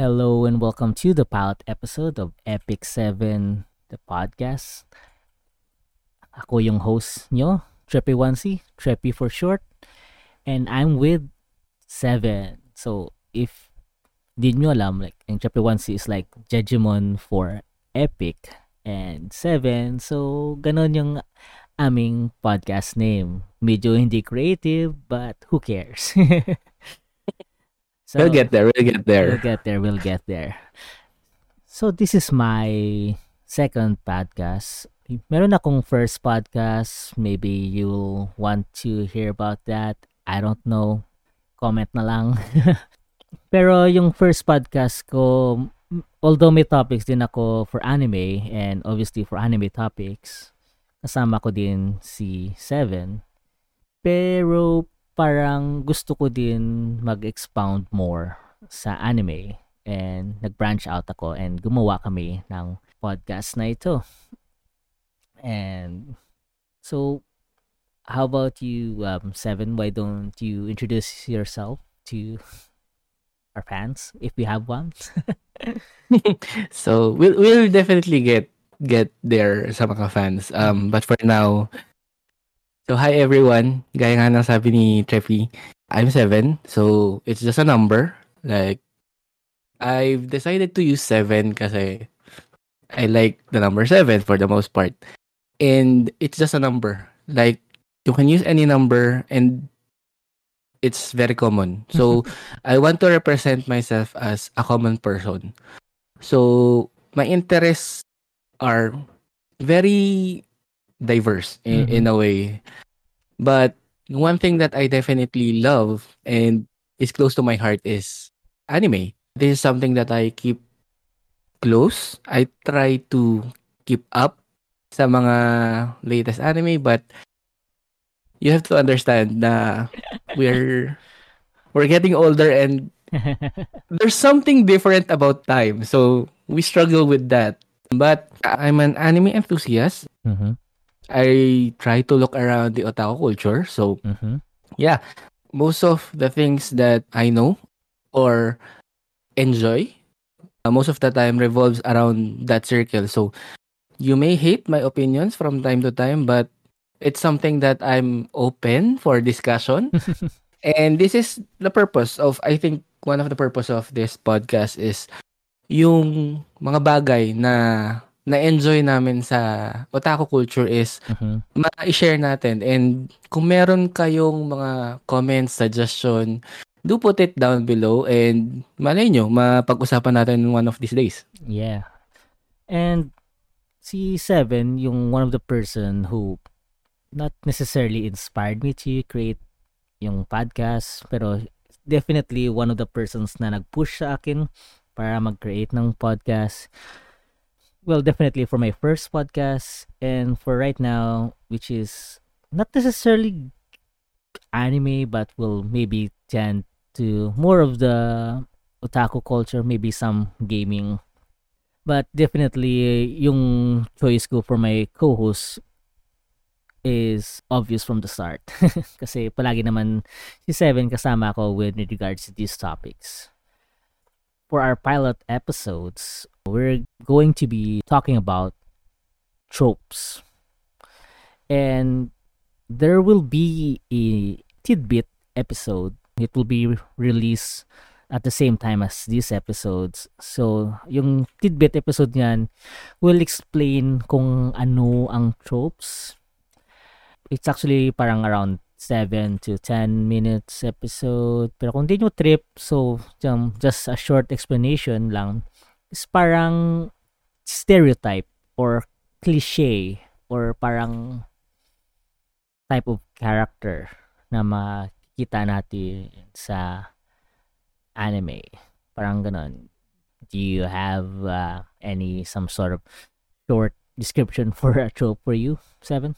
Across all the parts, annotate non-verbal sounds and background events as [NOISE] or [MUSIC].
Hello and welcome to the pilot episode of Epic 7, the podcast. Ako yung host nyo, Treppy Onesie, Treppy for short. And I'm with 7. So, if di nyo alam, like, ang Treppy Onesie is like Jejimon for Epic. And 7, so ganon yung aming podcast name. Medyo hindi creative, but who cares? [LAUGHS] So, we'll get there. We'll get there. We'll get there. We'll get there. So this is my second podcast. Meron akong first podcast. Maybe you'll want to hear about that. I don't know. Comment na lang. [LAUGHS] Pero yung first podcast ko, although may topics din ako for anime and obviously for anime topics, kasama ko din si Seven. Pero parang gusto ko din mag-expound more sa anime and nag-branch out ako and gumawa kami ng podcast na ito. And so how about you um Seven why don't you introduce yourself to our fans if we have one? [LAUGHS] so we'll we'll definitely get get there sa mga fans. Um but for now So, hi everyone. Gaya nga ng sabi ni Treffy, I'm 7. So, it's just a number. Like, I've decided to use 7 kasi I like the number 7 for the most part. And it's just a number. Like, you can use any number and it's very common. So, mm-hmm. I want to represent myself as a common person. So, my interests are very diverse in, mm-hmm. in a way. But one thing that I definitely love and is close to my heart is anime. This is something that I keep close. I try to keep up sa mga latest anime but you have to understand na [LAUGHS] we're we're getting older and [LAUGHS] there's something different about time. So we struggle with that. But I'm an anime enthusiast. Mm-hmm. I try to look around the otaku culture. So, mm-hmm. yeah, most of the things that I know or enjoy, uh, most of the time revolves around that circle. So, you may hate my opinions from time to time, but it's something that I'm open for discussion. [LAUGHS] and this is the purpose of, I think, one of the purpose of this podcast is yung mga bagay na na-enjoy namin sa otaku culture is mm-hmm. ma-share natin. And kung meron kayong mga comments, suggestion, do put it down below and malay nyo, mapag-usapan natin one of these days. Yeah. And si Seven, yung one of the person who not necessarily inspired me to create yung podcast, pero definitely one of the persons na nag-push sa akin para mag-create ng podcast well, definitely for my first podcast and for right now, which is not necessarily anime, but will maybe tend to more of the otaku culture, maybe some gaming. But definitely, yung choice ko for my co-host is obvious from the start. [LAUGHS] Kasi palagi naman si Seven kasama ko with regards to these topics. For our pilot episodes, we're going to be talking about tropes. And there will be a tidbit episode. It will be released at the same time as these episodes. So, yung tidbit episode niyan will explain kung ano ang tropes. It's actually parang around 7 to 10 minutes episode. Pero kung di nyo trip, so um, just a short explanation lang is parang stereotype or cliche or parang type of character na makikita natin sa anime. Parang ganon. Do you have uh, any some sort of short description [LAUGHS] for a trope for you, Seven?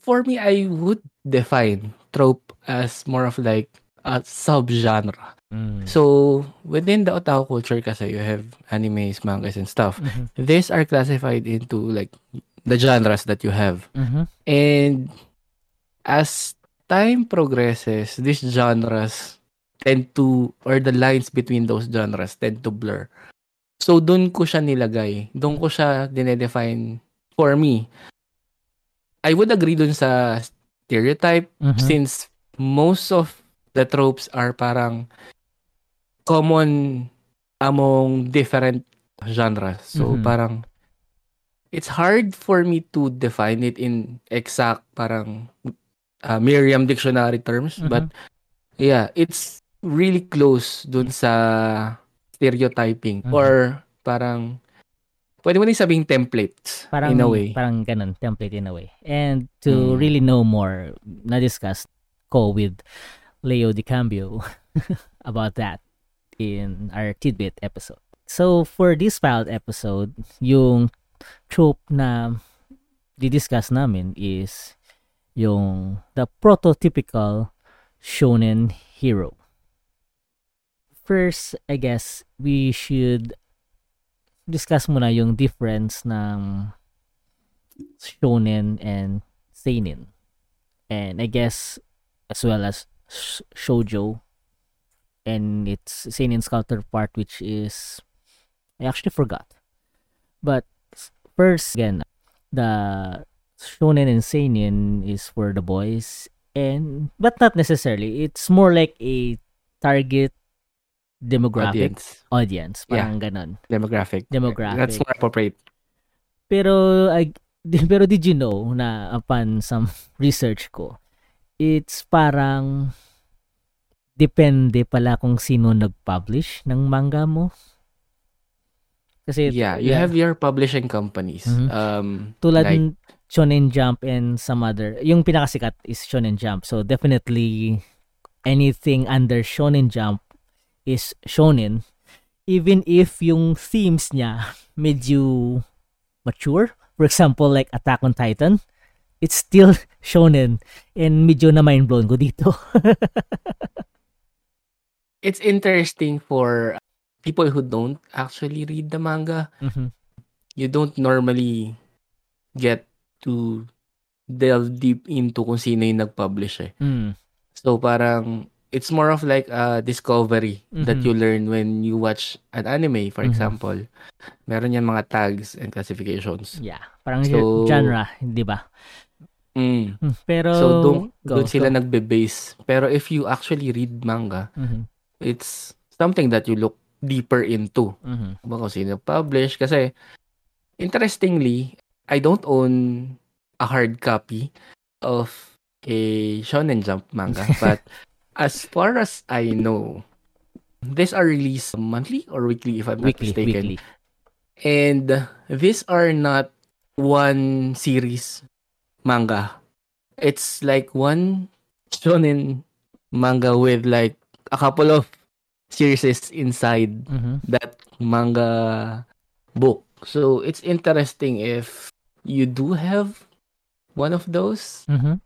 For me, I would define trope as more of like a subgenre. Mm. So, within the otaku culture kasi, you have animes, mangas, and stuff. Mm-hmm. These are classified into like the genres that you have. Mm-hmm. And as time progresses, these genres tend to or the lines between those genres tend to blur. So doon ko siya nilagay. Doon ko siya dinedefine for me. I would agree dun sa stereotype Mhm. since most of the tropes are parang common among different genres. So Mhm. parang it's hard for me to define it in exact parang uh, Merriam dictionary terms, Mhm. but yeah, it's really close dun sa stereotyping Mhm. or parang pwede mo din sabing templates Parang, in a way. parang ganun, template in a way. And to Mm. really know more, na-discuss ko with Leo DiCambio [LAUGHS] about that in our tidbit episode. So, for this pilot episode, yung trope na didiscuss namin is yung the prototypical shonen hero. First, I guess, we should discuss muna yung difference ng shonen and seinen. And I guess as well as sh- shoujo and its seinen's counterpart which is I actually forgot. But first again, the shonen and seinen is for the boys and but not necessarily. It's more like a target demographic Audience. audience, parang ganon. Demographic. Demographic. That's more appropriate. Pero I [LAUGHS] pero did you know na upon some [LAUGHS] research ko, it's parang depende pala kung sino nag-publish ng manga mo. Kasi Yeah, you have your publishing companies. Mhm. Um, tulad like, ng Shonen Jump and some other, yung pinakasikat is Shonen Jump. So definitely anything under Shonen Jump is shonen even if yung themes niya [LAUGHS] medyo mature. For example, like Attack on Titan, it's still [LAUGHS] shonen and medyo na mind blown ko dito. [LAUGHS] it's interesting for people who don't actually read the manga. Mhm. You don't normally get to delve deep into kung sino yung nag-publish eh. Mm. So parang it's more of like a discovery that Mhm. you learn when you watch an anime, for Mhm. example. Meron yan mga tags and classifications. Yeah, parang So- genre, 'di ba? Mm. Mm, Pero So doon, go, doon sila go. nagbe-base. Pero if you actually read manga, Mhm. It's something that you look deeper into. Mhm. Kung sino publish. Kasi, interestingly, I don't own a hard copy of a Shonen Jump manga. [LAUGHS] but as far as I know, these are released monthly or weekly, if I'm not Weekly, mistaken. weekly. And these are not one series manga. It's like one shonen manga with like a couple of series inside Mhm. that manga book. So it's interesting if you do have one of those, Mhm.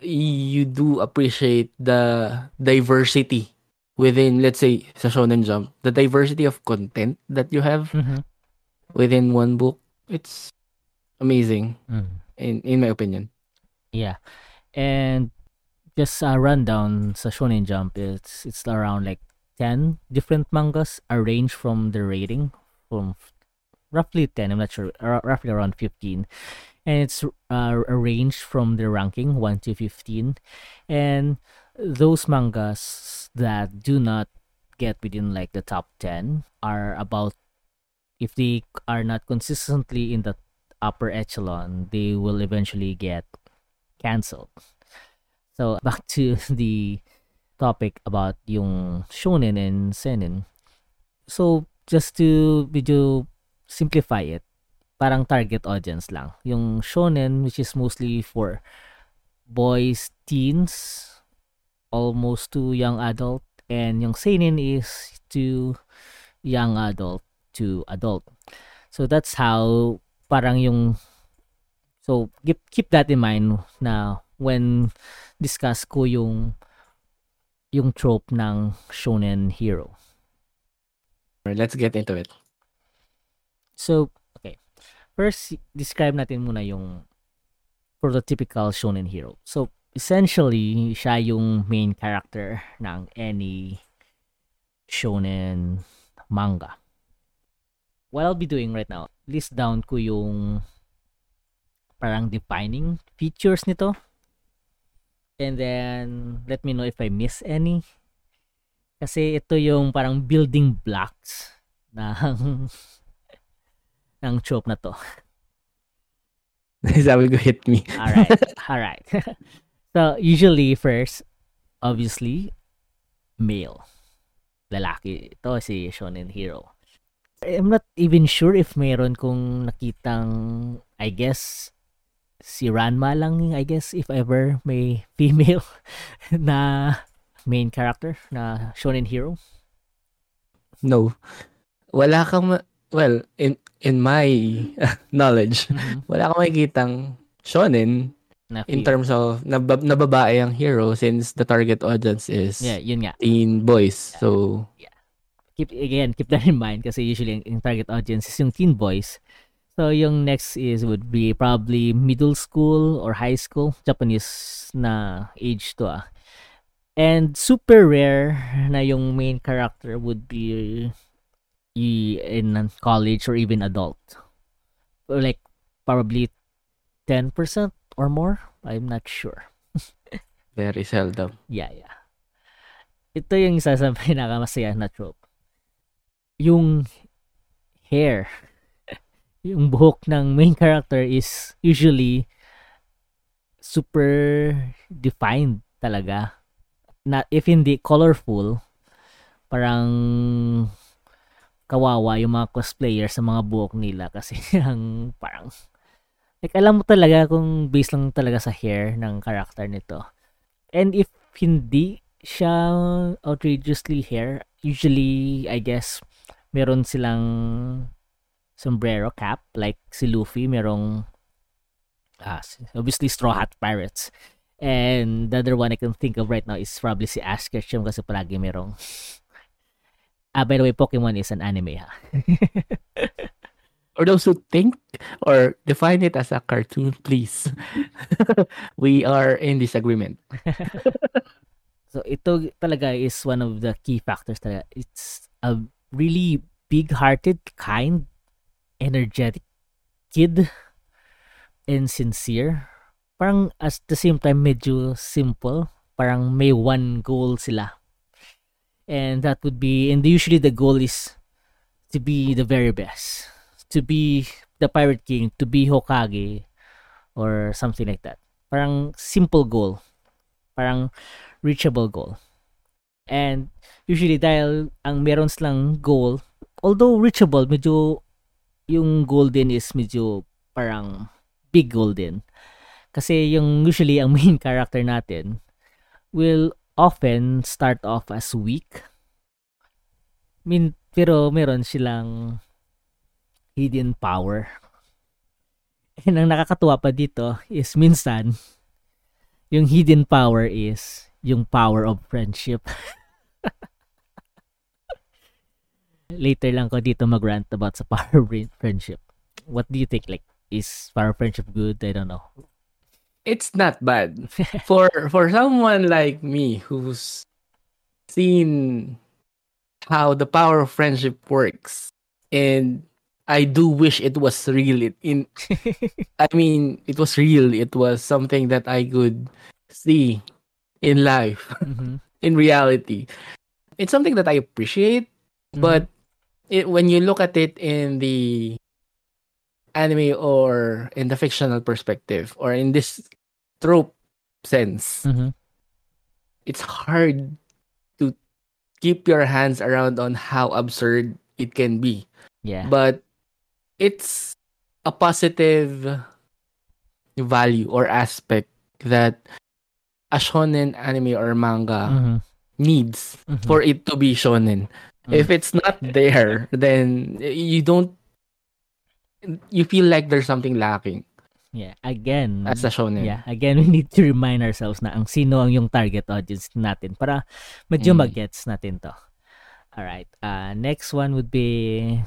you do appreciate the diversity within, let's say, sa Shonen Jump, the diversity of content that you have Mhm. within one book. It's amazing, Mhm. in in my opinion. Yeah. And just a rundown sa Shonen Jump, it's it's around like 10 different mangas arranged from the rating from roughly 10, I'm not sure, roughly around 15. And it's uh, arranged from the ranking 1 to 15. And those mangas that do not get within like the top 10 are about if they are not consistently in the upper echelon, they will eventually get canceled. So [LAUGHS] back to the topic about yung shonen and seinen. So just to video simplify it, parang target audience lang. Yung shonen which is mostly for boys, teens, almost to young adult and yung seinen is to young adult to adult. So that's how parang yung so keep keep that in mind na when discuss ko yung yung trope ng shonen hero. Let's get into it. So, okay. First, describe natin muna yung prototypical shonen hero. So, essentially, siya yung main character ng any shonen manga. What I'll be doing right now, list down ko yung parang defining features nito. And then, let me know if I miss any. Kasi ito yung parang building blocks [LAUGHS] ng ng trope na to. [LAUGHS] Sabi ko, hit me. Alright. Alright. [LAUGHS] so, usually first, obviously, male. Lalaki. Ito si shonen hero. I'm not even sure if meron kong nakitang, I guess, si Ranma lang, I guess, if ever may [LAUGHS] female na main character na shonen hero. No. Wala kang, ma- well, in in my [LAUGHS] knowledge, Mhm. wala kang makikitang shonen Na in terms of nab- nababae ang hero since the target audience is Yeah, yun nga. teen boys. So, keep again keep that in mind kasi usually yung target audience is yung teen boys so yung next is would be probably middle school or high school Japanese na age to ah and super rare na yung main character would be in college or even adult like probably 10% or more I'm not sure [LAUGHS] very seldom. Yeah, yeah. Ito yung isa sa pinakamasaya na trope. Yung hair, yung buhok ng main character is usually super defined talaga. Na, if hindi colorful, parang kawawa yung mga cosplayer sa mga buhok nila [LAUGHS] kasi ang parang like alam mo talaga kung based lang talaga sa hair ng character nito. And if hindi siya outrageously hair, usually, I guess, meron silang sombrero cap, like si Luffy, merong, ah, obviously, Straw Hat Pirates. And the other one I can think of right now is probably si Ash Ketchum kasi palagi merong, [LAUGHS] ah, by the way, Pokemon is an anime, ha? [LAUGHS] For those who think or define it as a cartoon, please. [LAUGHS] we are in disagreement. So ito talaga is one of the key factors talaga. It's a really big-hearted, kind, energetic kid and sincere. Parang at the same time medyo simple. Parang may one goal sila. And that would be, and usually the goal is to be the very best. To be the Pirate King, to be Hokage, or something like that. Parang simple goal. Parang reachable goal. And usually dahil ang meron silang goal, although reachable, medyo yung goal din is medyo parang big goal din. Kasi yung usually ang main [LAUGHS] character natin will often start off as weak. Min, pero meron silang hidden power. [LAUGHS] And ang nakakatuwa pa dito is minsan yung hidden power is yung power of friendship. [LAUGHS] Later lang ko dito mag-rant about sa [LAUGHS] power of friendship. What do you think? Like, is power of friendship good? I don't know. It's not bad. [LAUGHS] for for someone like me who's seen how the power of friendship works and I do wish it was real. It in [LAUGHS] I mean, it was real. It was something that I could see in life, Mhm. in reality. It's something that I appreciate, but it, when you look at it in the anime or in the fictional perspective or in this trope sense, Mhm. it's hard to keep your hands around on how absurd it can be. Yeah. But it's a positive value or aspect that a shonen anime or manga Mhm. needs Mhm. for it to be shonen. Mm. If it's not there, then you don't you feel like there's something lacking Yeah. Again. as a shonen. Yeah, again, [LAUGHS] we need to remind ourselves na ang sino ang yung target audience natin para medyo Mm. mag-gets natin to. Alright, uh, next one would be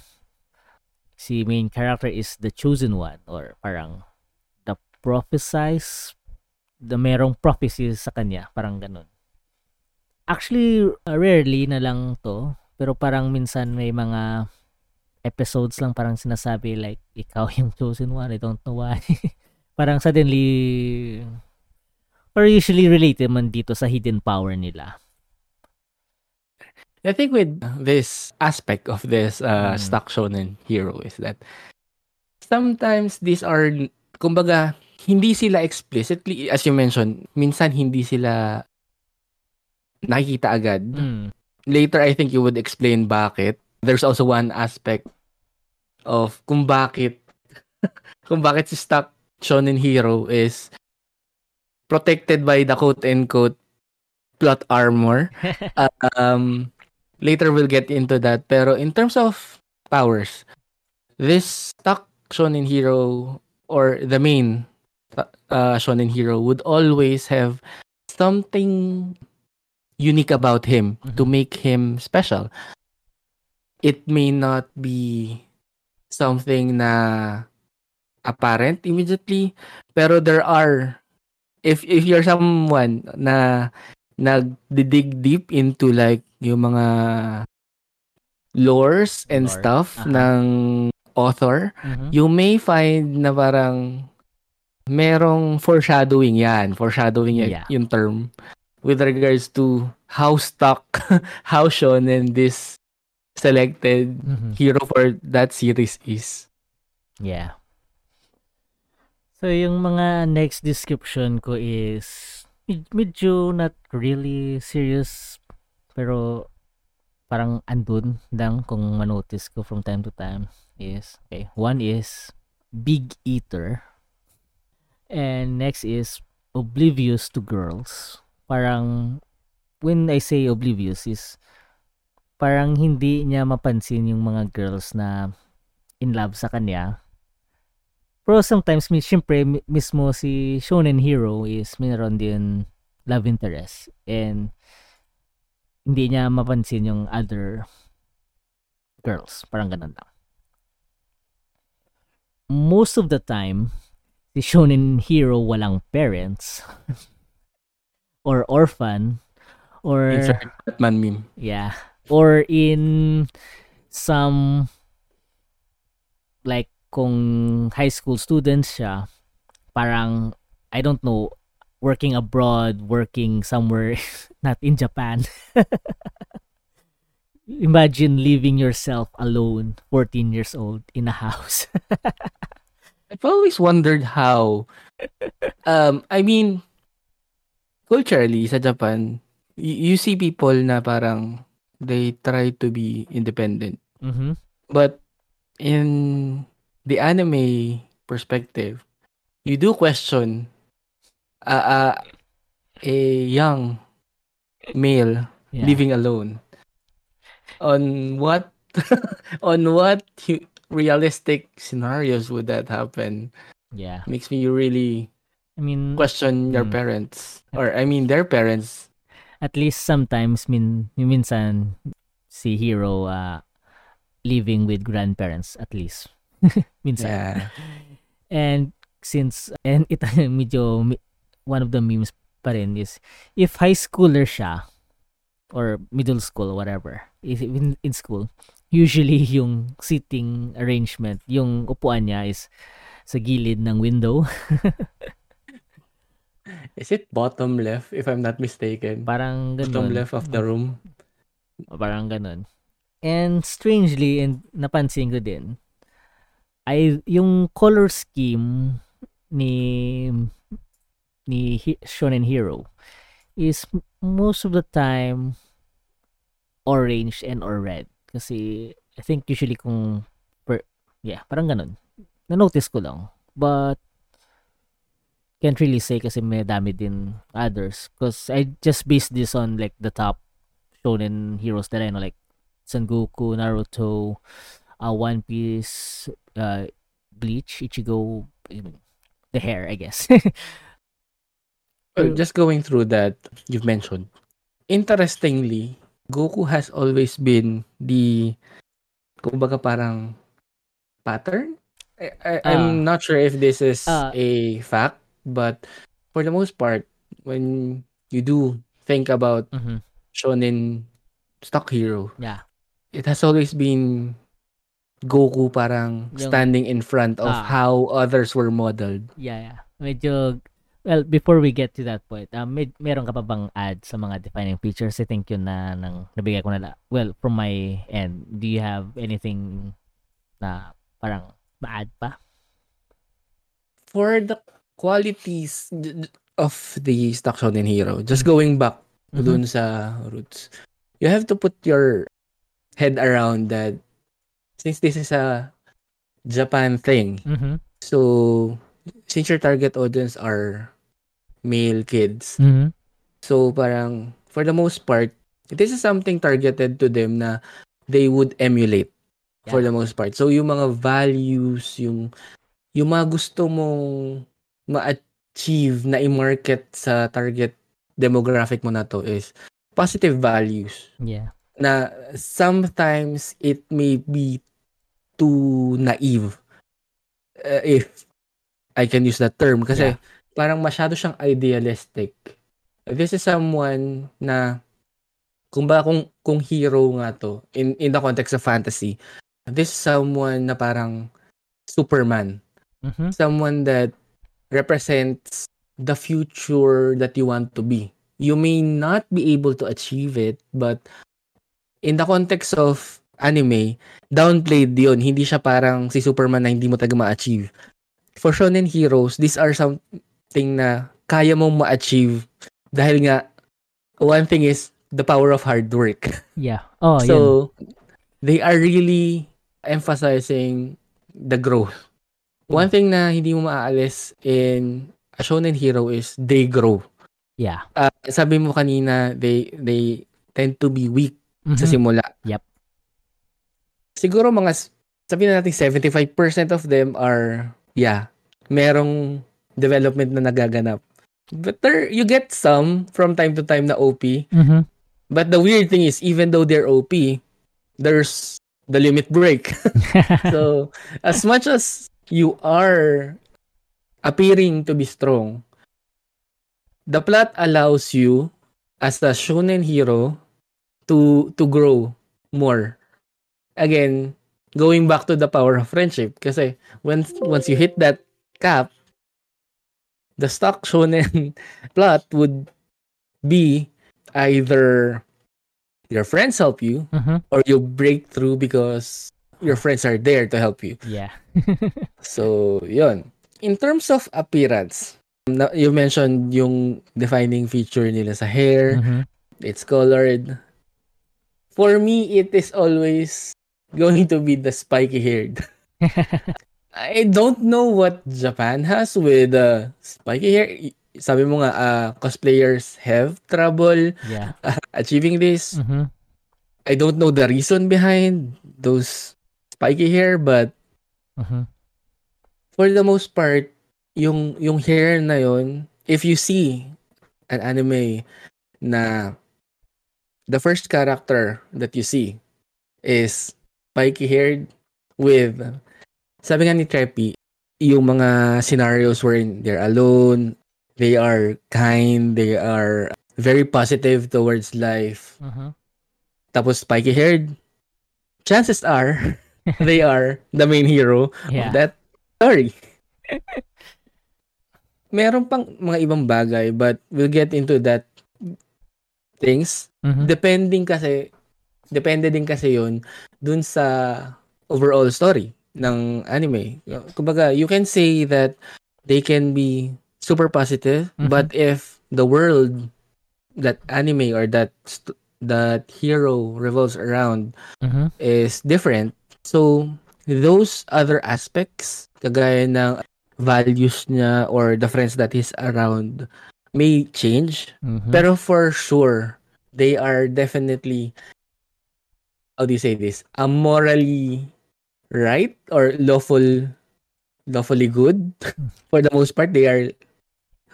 si main character is the chosen one or parang the prophesized the merong prophecies sa kanya, parang ganun. Actually, uh, rarely na lang to, pero parang minsan may mga episodes lang parang sinasabi like, ikaw [LAUGHS] yung chosen one, I don't know why. [LAUGHS] parang suddenly, or usually related man dito sa hidden power nila. I think with this aspect of this uh, mm. stock shonen hero is that sometimes these are, kumbaga, hindi sila explicitly, as you mentioned, minsan hindi sila nakikita agad. Mm. Later, I think you would explain bakit. There's also one aspect of kung bakit [LAUGHS] kung bakit si stock shonen hero is protected by the quote and quote plot armor. [LAUGHS] um, later we'll get into that. Pero in terms of powers, this stock shonen hero or the main uh, shonen hero would always have something unique about him mm-hmm. to make him special. It may not be something na apparent immediately, pero there are if if you're someone na nagdig deep into like yung mga lores and Lore. stuff uh-huh. ng author, mm-hmm. you may find na parang merong foreshadowing yan. Foreshadowing yeah. yung term with regards to how stuck, [LAUGHS] how shonen this selected mm-hmm. hero for that series is. Yeah. So, yung mga next description ko is medyo not really serious pero parang andun lang kung manotice ko from time to time is okay one is big eater And next is oblivious to girls. Parang when I say oblivious is parang hindi niya mapansin yung mga girls na in love sa kanya. Pero sometimes, syempre, mismo si shonen hero is mayroon din love interest. And hindi niya mapansin yung other girls. Parang ganun lang. Most of the time, si shonen hero walang parents [LAUGHS] or orphan or Insert Batman meme. Yeah. Or in some like kung high school students siya, parang I don't know, working abroad, working somewhere [LAUGHS] not in Japan. [LAUGHS] Imagine leaving yourself alone, 14 years old in a house. [LAUGHS] I've always wondered how um I mean culturally sa Japan y- you see people na parang they try to be independent. Mm-hmm. But in the anime perspective, you do question uh, uh, a young male yeah. living alone on what [LAUGHS] on what realistic scenarios would that happen? Yeah. Makes me really I mean question your mm, parents or I mean their parents. At least sometimes min minsan si Hero uh, living with grandparents at least. [LAUGHS] minsan. Yeah. And since and ito [LAUGHS] medyo one of the memes pa rin is if high schooler siya or middle school whatever if in, in school usually [LAUGHS] yung seating arrangement, yung upuan niya is sa gilid ng window. Is it bottom left if I'm not mistaken? Parang ganun. Bottom left of the room. Parang ganun. And strangely, and napansin ko din, ay yung color scheme ni ni Shonen Hero is most of the time orange and or red. Kasi, I think usually kung, per, yeah, parang ganun. Na-notice ko lang. But, can't really say kasi may dami din others. Because I just based this on like the top shonen heroes that I know, like Son Goku, Naruto, uh, One Piece, uh, Bleach, Ichigo, the hair, I guess. [LAUGHS] well, just going through that you've mentioned, interestingly, Goku has always been the kumbaga parang pattern. I, I, I'm uh, not sure if this is uh, a fact, but for the most part, when you do think about Mhm. shonen stock hero, Yeah. it has always been Goku parang Yung- standing in front of Ah. how others were modeled. Yeah, yeah. Medyo well, before we get to that point, um, med, meron ka pa bang add sa mga defining features? I think yun na nang nabigay ko na la. Well, from my end, do you have anything na parang ma-add pa? For the qualities of the stock shonen hero, just going back Mhm. dun sa roots, you have to put your head around that since this is a Japan thing, Mhm. so since your target audience are male kids, Mhm. so parang for the most part, this is something targeted to them na they would emulate for Yeah. the most part. So yung mga values, yung yung mga gusto mong ma-achieve na i-market sa target demographic mo na to is positive values Yeah. na sometimes it may be too naive uh, if I can use that term kasi Yeah. parang masyado siyang idealistic. This is someone na kung ba kung kung hero nga to in in the context of fantasy, this is someone na parang Superman, Mhm. someone that represents the future that you want to be. You may not be able to achieve it, but in the context of anime, downplayed yun. Hindi siya parang si Superman na hindi mo taga ma-achieve. For shonen heroes, these are something na kaya mong ma-achieve dahil nga, one thing is the power of hard work. Yeah. Oh, yun. so, they are really emphasizing the growth. One thing na hindi mo maaalis in a shonen hero is they grow. Yeah. Uh, sabi mo kanina, they they tend to be weak sa Mhm. simula. Yep. Siguro mga, s- sabihin na natin 75% of them are, yeah, merong development na nagaganap. But there, you get some from time to time na OP. Mhm. But the weird thing is, even though they're OP, there's the limit break. [LAUGHS] [LAUGHS] so, as much as you are appearing to be strong, the plot allows you as a shonen hero to to grow more. Again, going back to the power of friendship kasi once once you hit that cap, the stock shonen [LAUGHS] plot would be either your friends help you Mhm. or you break through because your friends are there to help you. Yeah. [LAUGHS] So, yun. In terms of appearance, you mentioned yung defining feature nila sa hair, Mhm. it's colored. For me, it is always going to be the spiky haired. [LAUGHS] I don't know what Japan has with uh, spiky hair. Sabi mo nga, uh, cosplayers have trouble Yeah. achieving this. Mhm. I don't know the reason behind those spiky hair, but Mhm. for the most part, yung yung hair na yon, if you see an anime na the first character that you see is spiky haired with sabi nga ni Treppy, yung mga scenarios wherein they're alone, they are kind, they are very positive towards life. Mhm. Tapos spiky haired, chances are [LAUGHS] they are the main hero Yeah. of that story. Meron pang mga ibang bagay but we'll get into that things Mhm. depending kasi depende din kasi yun dun sa overall story ng anime. Kumbaga, you can say that they can be super positive Mhm. but if the world that anime or that that hero revolves around Mhm. is different. So, those other aspects, kagaya ng values niya or the friends that he's around may change. Mhm. Pero for sure, they are definitely, how do you say this? A morally right or lawful, lawfully good. [LAUGHS] for the most part, they are,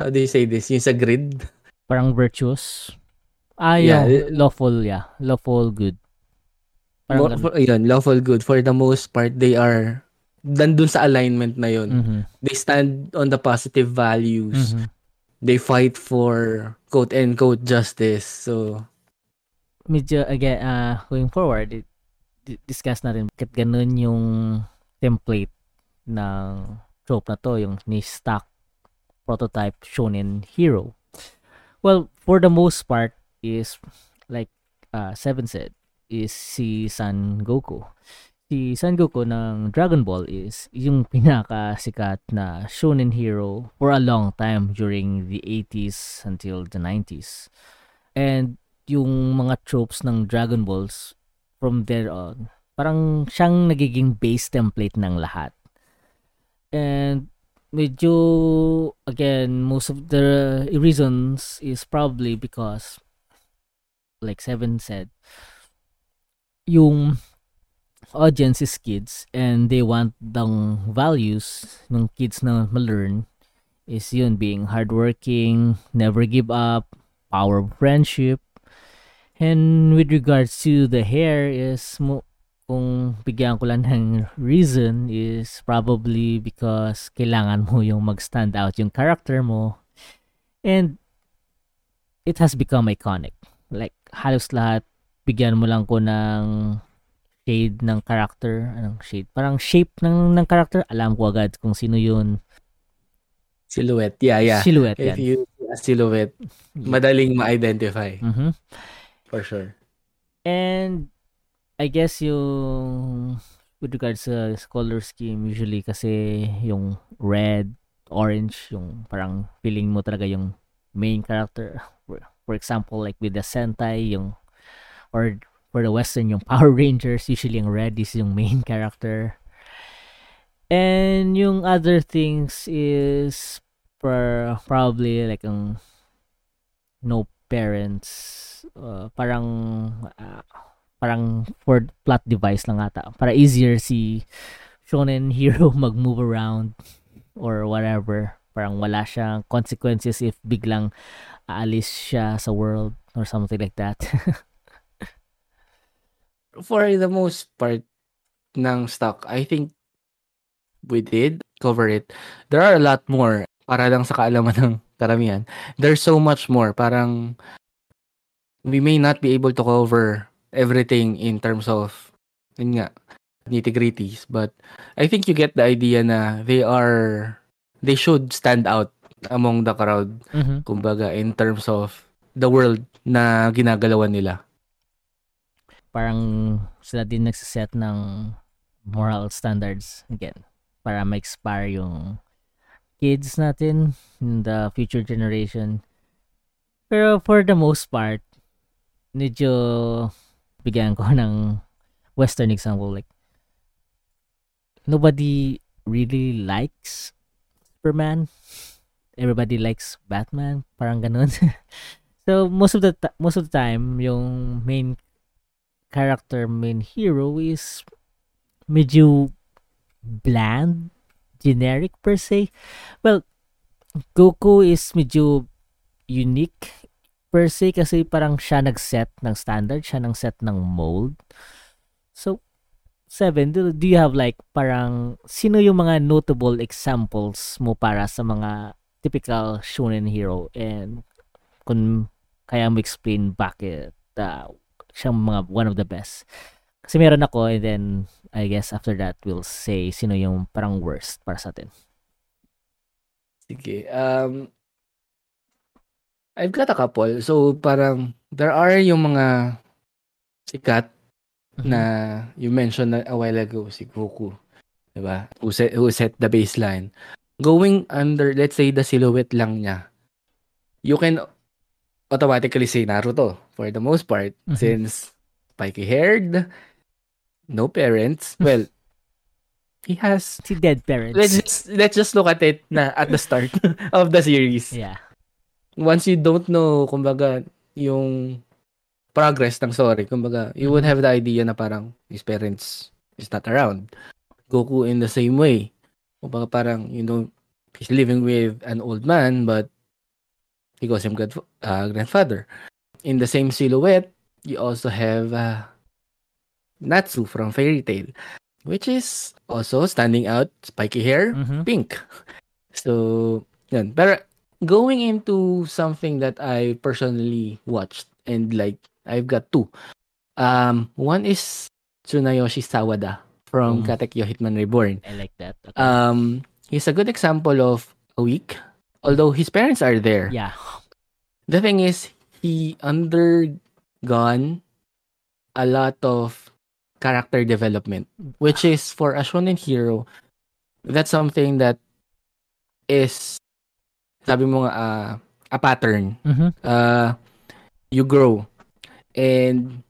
how do you say this? Yung sa grid. Parang virtuous. Ah, Yeah, yung lawful, yeah. Lawful good. Parang for, yun, lawful good. For the most part, they are nandun sa alignment na yun. Mhm. They stand on the positive values. Mhm. they fight for quote unquote justice. So medyo again uh, going forward it, discuss natin bakit ganun yung template ng trope na to yung ni stock prototype shonen hero well for the most part is like uh, Seven said is si San Goku si San Goku ng Dragon Ball is yung [LAUGHS] pinakasikat na shonen hero for a long time during the 80s until the 90s. And yung mga tropes ng Dragon Balls from there on, parang siyang nagiging base template ng lahat. And medyo, again, most of the reasons is probably because, like Seven said, yung audience is kids and they want the values ng kids na ma-learn is yun, being hardworking, never give up, power of friendship. And with regards to the hair is kung bigyan ko lang ng reason is probably because kailangan mo yung mag-stand out yung character mo. And it has become iconic. Like halos lahat bigyan mo lang ko ng shade ng character, anong shade? Parang shape ng ng character, alam ko agad kung sino yun. Silhouette. Yeah, yeah. Silhouette If yan. you a silhouette, madaling ma-identify. Mhm. For sure. And I guess yung with regards sa color scheme usually kasi yung red, orange, yung parang feeling mo talaga yung main character. For, for example, like with the Sentai, yung or for the Western, yung Power [LAUGHS] Rangers, usually yung red is yung main [LAUGHS] character. And yung other things is for probably like ang no parents, uh, parang uh, parang for plot device lang ata. Para easier si shonen [LAUGHS] hero mag-move around or whatever. Parang wala siyang consequences if biglang aalis siya sa world or something like that. For the most part ng stock, I think we did cover it. There are a lot more para lang sa kaalaman ng karamihan. There's so much more. Parang we may not be able to cover everything in terms of yun nga, nitty-gritties. But I think you get the idea na they are they should stand out among the crowd. Mhm. Kumbaga in terms of the world na ginagalawan nila. Parang sila din nagsiset ng moral standards again para ma-expire yung kids natin in the future generation. Pero for the most part, medyo bigyan ko [LAUGHS] ng western example like nobody really likes Superman. Everybody likes Batman, parang ganun. [LAUGHS] so most of the most of the time yung main character, main hero is medyo bland, generic per se. Well, Goku is medyo unique per se kasi parang siya nag-set ng standard, siya nang set ng mold. So, Seven, do, do you have like parang sino yung mga notable examples mo para sa mga typical shonen hero and kung kaya mo explain bakit uh, siyang mga one of the best. Kasi meron ako and then I guess after that we'll say sino yung parang worst para sa atin. Sige. Um, I've got a couple. So, parang, there are yung mga sikat Mhm. na you mentioned a while ago, si Goku. Diba? Who set, who set the baseline. Going under, let's say, the silhouette lang niya, you can automatically say Naruto for the most part Mhm. since spiky-haired, no parents. [LAUGHS] Well, he has Si Dead Parents. let's just let's just look at it na at the start [LAUGHS] of the series. yeah. Once you don't know kumbaga yung progress ng story, kumbaga you would Mhm. have the idea na parang his parents is not around. Goku in the same way. Kumbaga parang you know he's living with an old man but he calls him uh, grandfather. In the same silhouette, you also have uh, Natsu from Fairy Tail, which is also standing out, spiky hair, Mhm. pink. So, yun. Pero, going into something that I personally watched and like I've got two. Um, one is Tsunayoshi Sawada from Mm. Katekyo Hitman Reborn. I like that. Okay. Um, he's a good example of a weak, although his parents are there. yeah. The thing is, he undergone a lot of character development, which is for a shonen hero, that's something that is, sabi mo nga, ah, a pattern. Mhm. Uh, you grow. And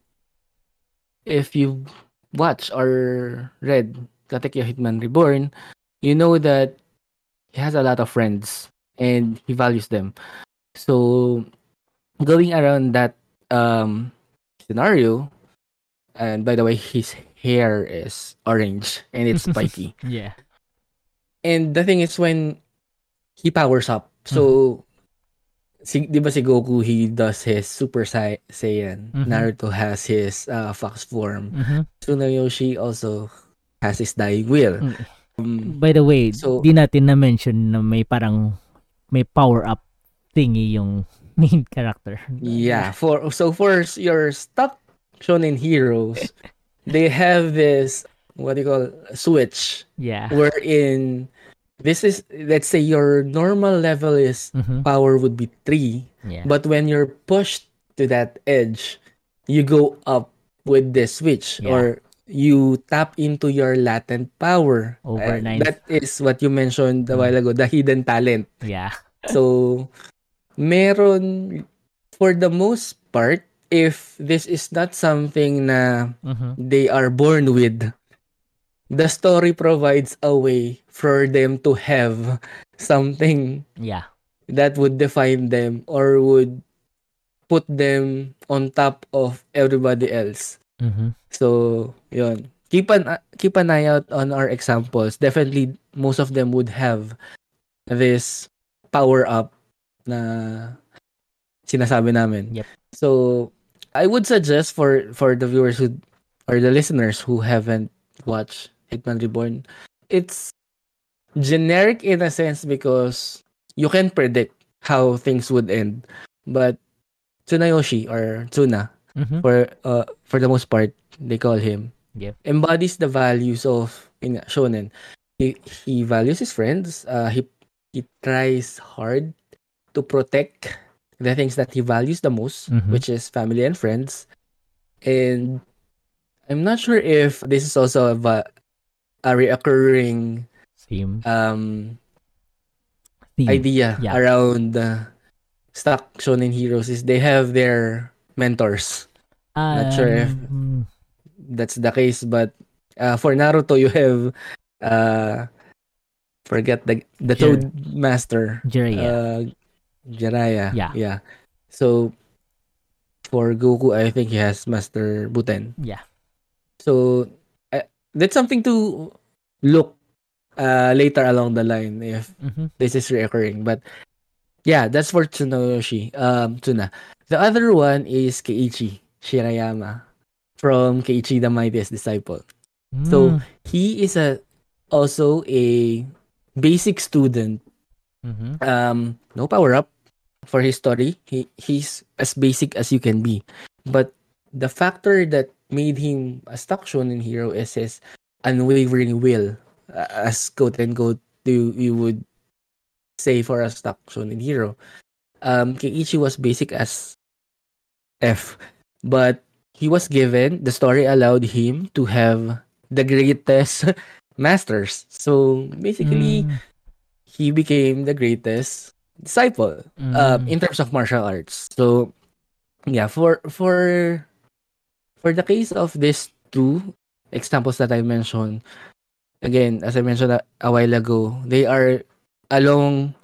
if you watch or read Katekyo Hitman Reborn, you know that he has a lot of friends and he values them. So going around that um scenario, and by the way, his hair is orange and it's [LAUGHS] spiky. Yeah. And the thing is when he powers up, so si, di ba si Goku, he does his Super Sai- Saiyan. Mhm. Naruto has his uh, Fox form. Mhm. Tsunoyoshi also has his Dying Will. Mm. Um, By the way, So- di natin na-mention na may parang may power-up thingy yung [LAUGHS] main character. yeah, for so for your stock shonen heroes, [LAUGHS] they have this what do you call switch Yeah. wherein this is let's say your normal level is Mhm. power would be three, Yeah. but when you're pushed to that edge, you go up with this switch Yeah. or you tap into your latent power. Over Uh, that is what you mentioned a Mm. while ago, the hidden talent. yeah. So, meron, for the most part, if this is not something na Mhm. they are born with, the story provides a way for them to have something Yeah. that would define them or would put them on top of everybody else. Mhm. So, yun. Keep an keep an eye out on our examples. Definitely most of them would have this power up na sinasabi namin. Yep. So, I would suggest for for the viewers who or the listeners who haven't watched Hitman Reborn, it's generic in a sense because you can predict how things would end. But Tsunayoshi or Tsuna, Mhm. for uh for the most part, they call him, Yep. embodies the values of in shonen. He he values his friends. Uh, he he tries hard to protect the things that he values the most, Mhm. which is family and friends. And I'm not sure if this is also a a reoccurring theme um Theme. idea Yeah. around uh, stock shonen heroes is they have their mentors. not sure if- Um, that's the case but uh, for Naruto you have uh forget the the Sure. Toad Master Jiraiya. uh Jiraiya Yeah. yeah so for Goku I think he has Master Buten yeah. so uh, that's something to look uh later along the line if Mhm. this is recurring but yeah that's for Tsunoyoshi um Tsuna the other one is Keiichi Shirayama from Keiichi the Mightiest Disciple So, Mm. he is a also a basic student. Mhm. Um, no power up for his story. He he's as basic as you can be. But the factor that made him a stock shonen hero is his unwavering will, uh, as quote and quote you, you would say for a stock shonen hero. Um, Keiichi was basic as F, but he was given the story allowed him to have the greatest [LAUGHS] masters. So basically, Mm. he became the greatest disciple um, Mm. in terms of martial arts. So yeah, for for for the case of these two examples that I mentioned, again, as I mentioned a, a while ago, they are along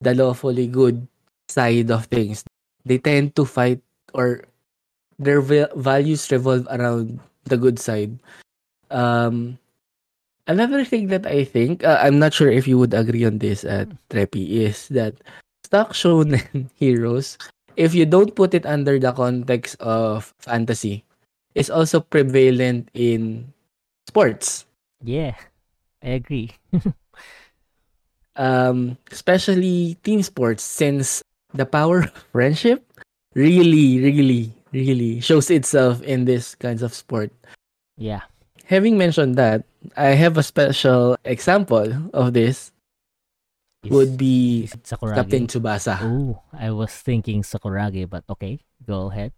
the lawfully good side of things. They tend to fight or their va- values revolve around the good side. Um, another thing that I think, uh, I'm not sure if you would agree on this at Trepi, is that stock shonen [LAUGHS] heroes, if you don't put it under the context of fantasy, is also prevalent in sports. Yeah. I agree. [LAUGHS] um, especially team sports, since the power of [LAUGHS] friendship really, really, really shows itself in this kinds of sport. Yeah. Having mentioned that, I have a special example of this. Is, would be Sakuragi? Captain Tsubasa. Oh, I was thinking Sakuragi, but okay, go ahead.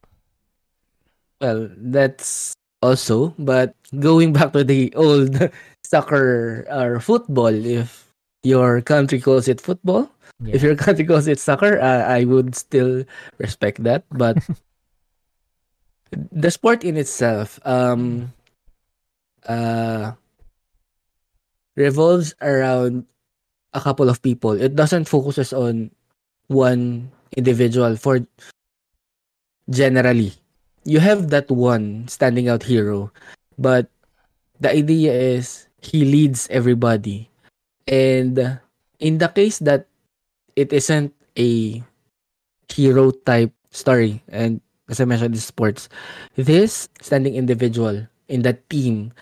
Well, that's also, but going back to the old [LAUGHS] soccer or football, if your country calls it football, Yeah. if your country calls it soccer, uh, I would still respect that. But [LAUGHS] the sport in itself, um, uh, revolves around a couple of people. It doesn't focuses on one individual for generally. You have that one standing out hero, but the idea is he leads everybody. And in the case that it isn't a hero type story, and as I mentioned, this sports, this standing individual in that team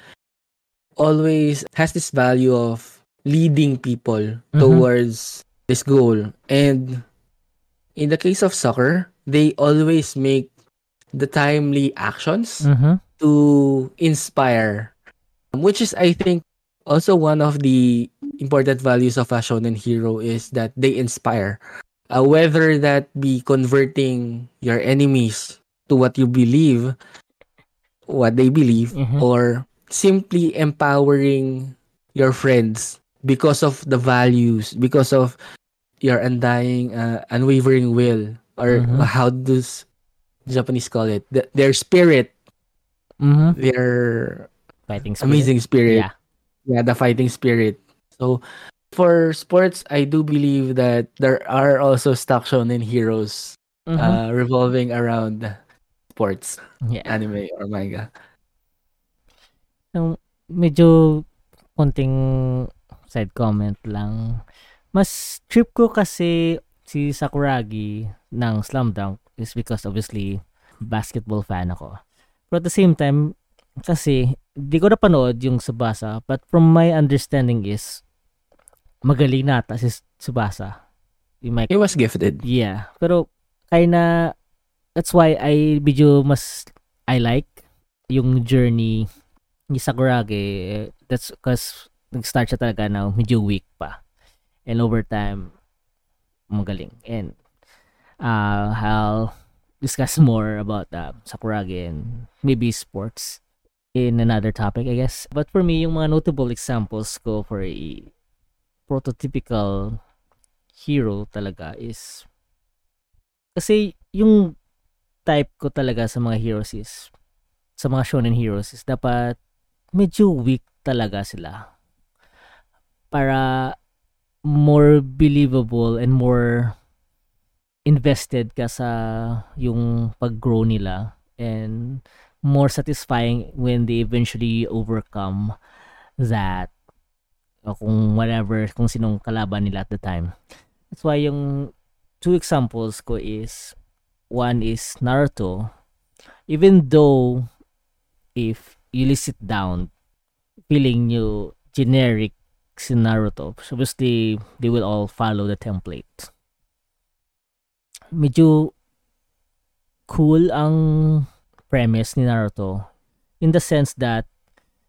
always has this value of leading people towards this goal. And in the case of soccer, they always make the timely actions Mm-hmm. to inspire, which is, I think, also one of the important values of a shonen hero is that they inspire. Uh, whether that be converting your enemies to what you believe, what they believe, Mhm. or simply empowering your friends because of the values, because of your undying, uh, unwavering will, or Mhm. how does Japanese call it? The, their spirit, Mm-hmm. their Fighting spirit. amazing spirit. Yeah. Yeah, the fighting spirit. So for sports, I do believe that there are also stock shonen heroes Mhm. uh, revolving around sports, yeah. anime or manga. So, medyo konting side comment lang. Mas trip ko kasi si Sakuragi ng Slam Dunk is because obviously basketball fan ako. But at the same time, kasi di ko napanood yung Subasa but from my understanding is magaling nata si Subasa. You might He was gifted. Yeah. Pero kinda that's why I medyo mas I like yung journey ni Sakuragi. That's because nag-start siya talaga na medyo weak pa. And over time, magaling. And uh, I'll discuss more about uh, Sakuragi and maybe sports in another topic, I guess. But for me, yung mga notable examples ko for prototypical hero talaga is kasi yung type ko talaga sa mga heroes is sa mga shonen heroes is dapat medyo weak talaga sila. Para more believable and more invested ka sa yung pag-grow nila and more satisfying when they eventually overcome that o kung whatever, kung sinong kalaban nila at the time. That's why yung two examples ko is one is Naruto. Even though if you list it down, feeling you generic si Naruto, obviously they will all follow the template. Medyo cool ang premise ni Naruto in the sense that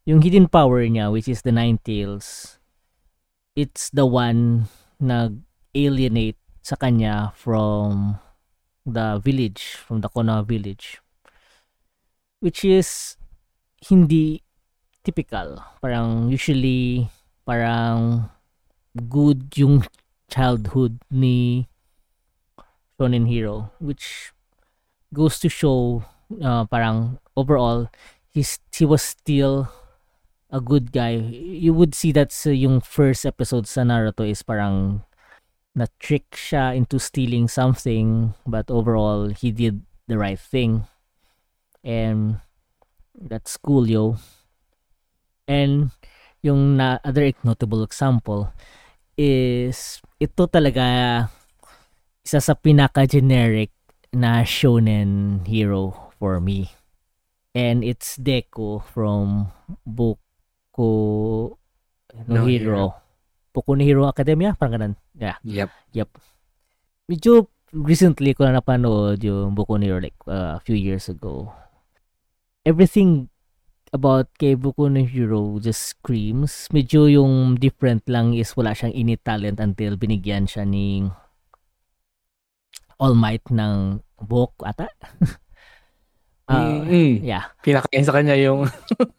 yung hidden power niya which is the nine tails it's the one nag alienate sa kanya from the village from the Konoha village which is hindi typical. Parang usually parang good yung childhood ni shonen hero which goes to show uh, parang overall he's, he was still a good guy. You would see that sa yung first episode sa Naruto is parang na-trick siya into stealing something but overall he did the right thing. And that's cool, yo. And yung na other notable example is ito talaga isa sa pinaka-generic na shonen hero for me. And it's Deku from Boku no, No Hero. Hero. Boku no Hero Academia, parang ganun. Yeah. Yep. Medyo recently ko na napanood yung Boku no Hero like uh, a few years ago. Everything about kay Boku no Hero just screams. Medyo yung different lang is wala siyang ini talent until binigyan siya ni All Might ng book ata. [LAUGHS] uh, Mm. yeah. Pinakain sa kanya yung [LAUGHS]